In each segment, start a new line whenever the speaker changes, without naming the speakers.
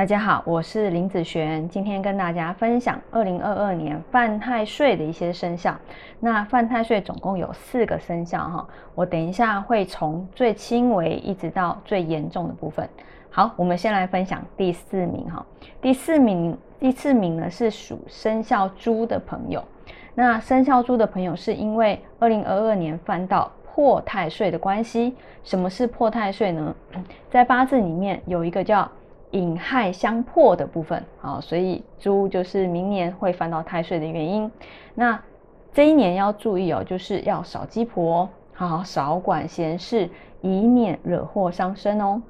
大家好，我是林子璇，今天跟大家分享二零二二年犯太岁的一些生肖。那犯太岁总共有四个生肖哈，我等一下会从最轻微一直到最严重的部分。好，我们先来分享第四名哈，第四名第四名呢是属生肖猪的朋友。那生肖猪的朋友是因为二零二二年犯到破太岁的关系。什么是破太岁呢？在八字里面有一个叫。引亥相破的部分，好，所以猪就是明年会犯到太岁的原因。那这一年要注意哦，就是要少鸡婆，好，少管闲事，以免惹祸伤身哦。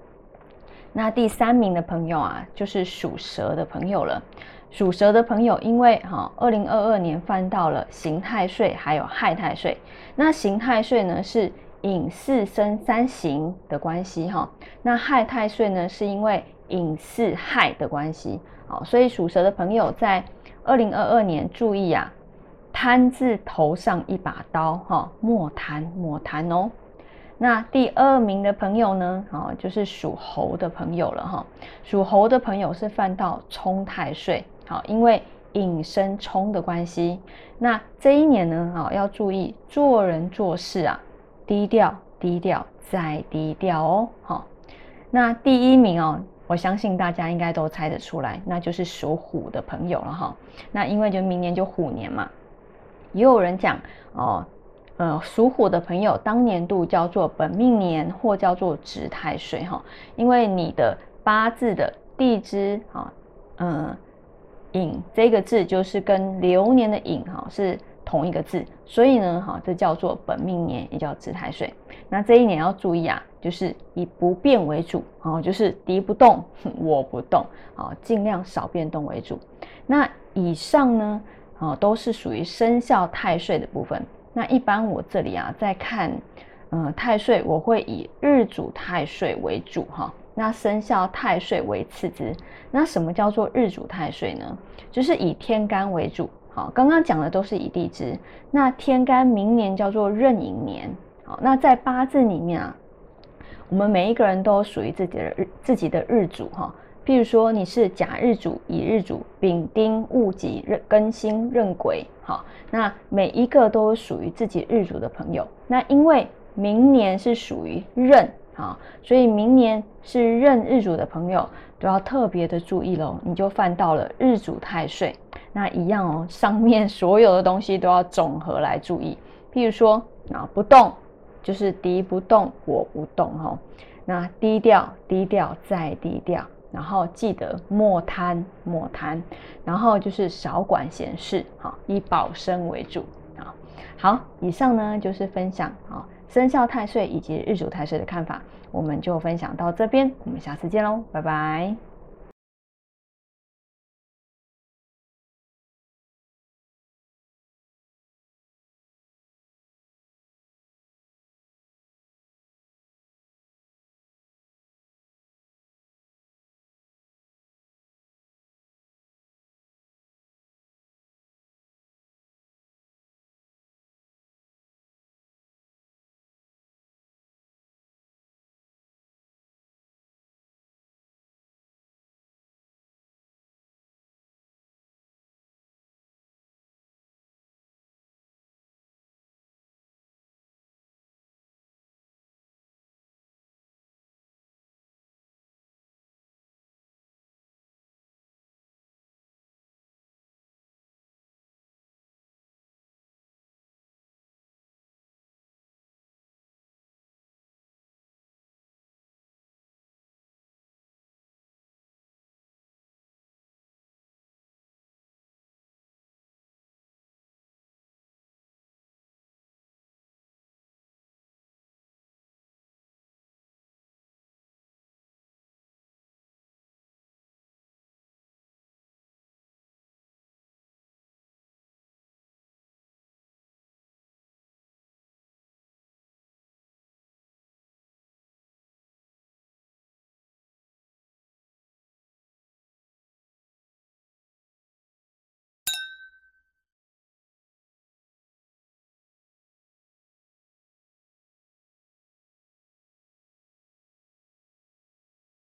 那第三名的朋友啊，就是属蛇的朋友了。属蛇的朋友，因为哈，二零二二年犯到了刑太岁，还有害太岁。那刑太岁呢，是引四生三刑的关系哈。那害太岁呢，是因为隐四害的关系，好，所以属蛇的朋友在二零二二年注意啊，贪字头上一把刀，哈，莫贪莫贪哦。那第二名的朋友呢，哦，就是属猴的朋友了，哈，属猴的朋友是犯到冲太岁，好，因为引申冲的关系，那这一年呢，啊，要注意做人做事啊，低调低调再低调哦，好，那第一名哦。我相信大家应该都猜得出来，那就是属虎的朋友了哈。那因为就明年就虎年嘛，也有人讲哦，呃，属虎的朋友当年度叫做本命年或叫做值太岁哈，因为你的八字的地支啊，嗯，寅这个字就是跟流年的寅哈是。同一个字，所以呢，哈，这叫做本命年，也叫值太岁。那这一年要注意啊，就是以不变为主，啊，就是敌不动，我不动，啊，尽量少变动为主。那以上呢，啊，都是属于生肖太岁的部分。那一般我这里啊，在看，嗯，太岁，我会以日主太岁为主，哈，那生肖太岁为次之。那什么叫做日主太岁呢？就是以天干为主。好，刚刚讲的都是以地支，那天干明年叫做壬寅年。好，那在八字里面啊，我们每一个人都有属于自己的日自己的日主哈。譬如说你是甲日主、乙日主、丙丁戊己壬庚辛壬癸，好，那每一个都属于自己日主的朋友。那因为明年是属于壬，啊，所以明年是壬日主的朋友都要特别的注意喽，你就犯到了日主太岁。那一样哦，上面所有的东西都要总和来注意。譬如说，啊，不动就是敌不动，我不动哈。那低调，低调再低调，然后记得莫贪，莫贪，然后就是少管闲事，哈，以保身为主啊。好，以上呢就是分享啊生肖太岁以及日主太岁的看法，我们就分享到这边，我们下次见喽，拜拜。